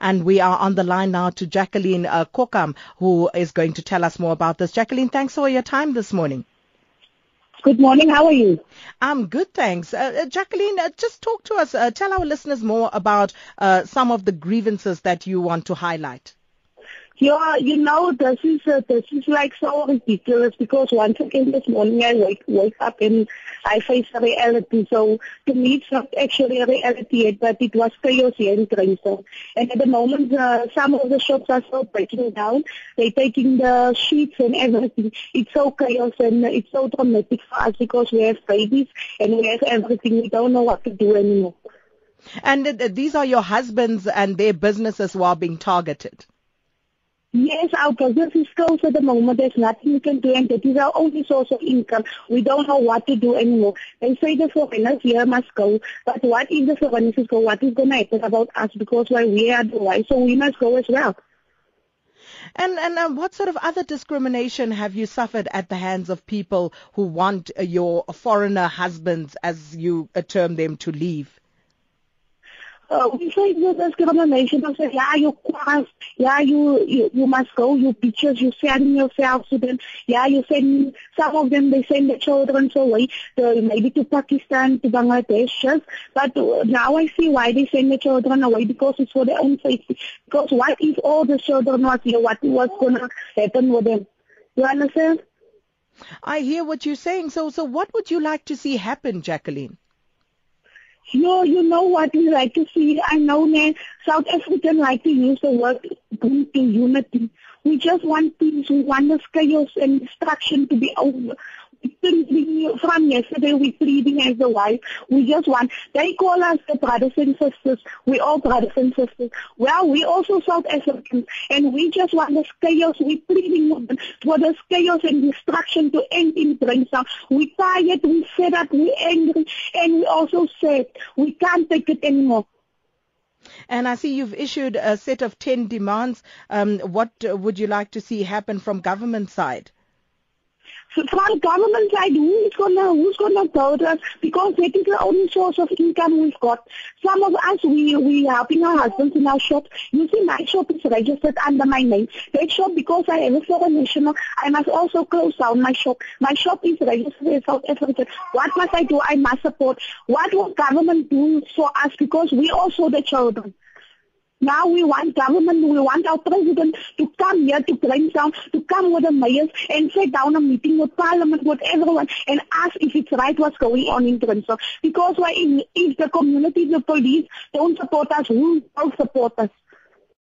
And we are on the line now to Jacqueline uh, Koukamp, who is going to tell us more about this. Jacqueline, thanks for your time this morning. Good morning. How are you? I'm good, thanks. Uh, uh Jacqueline, uh, just talk to us. Uh, tell our listeners more about uh, some of the grievances that you want to highlight. Yeah, you know, this is uh, this is like so ridiculous because once again this morning I wake wake up and I face reality. So to me it's not actually a reality yet, but it was chaos here in Grahamstown. And at the moment, uh, some of the shops are still breaking down. They're taking the sheets and everything. It's so chaos and it's so traumatic for us because we have babies and we have everything. We don't know what to do anymore. And uh, these are your husbands and their businesses who are being targeted. Yes, our business is closed at the moment. There's nothing we can do, and that is our only source of income. We don't know what to do anymore. They say the foreigners here must go, but what if the foreigners go? What is going to happen about us? Because well, we are the white, so we must go as well. And and uh, what sort of other discrimination have you suffered at the hands of people who want uh, your foreigner husbands, as you uh, term them, to leave? Uh, we say you this discrimination. They say, yeah, you class, yeah, you, you you must go, you bitches, you sending yourself to them, yeah, you send some of them they send the children away, to, maybe to Pakistan, to Bangladesh, yes. but uh, now I see why they send the children away because it's for their own safety. Because what if all the children was here, what was gonna happen with them? You understand? I hear what you're saying. So, so what would you like to see happen, Jacqueline? You, you know what we like to see. I know that South African like to use the word bring unity. We just want peace. We want the chaos and destruction to be over from yesterday, we're pleading as a wife. We just want, they call us the brothers and sisters. We all brothers and sisters. Well, we also South Africans, and we just want this chaos. We're pleading for this chaos and destruction to end in Grahamstown. We're tired, we're fed up, we're angry, and we also said we can't take it anymore. And I see you've issued a set of 10 demands. Um, what would you like to see happen from government side? From government side, who's gonna who's gonna vote us? Because that is the only source of income we've got. Some of us we we helping our husbands in our shop. You see, my shop is registered under my name. That shop because I have a foreign national, I must also close down my shop. My shop is registered in South Africa. What must I do? I must support. What will government do for us? Because we also the children. Now we want government, we want our president to come here to Grahamstown, to come with the mayors and sit down a meeting with parliament, with everyone and ask if it's right what's going on in Grahamstown. Because why if, the community, the police don't support us, who will support us?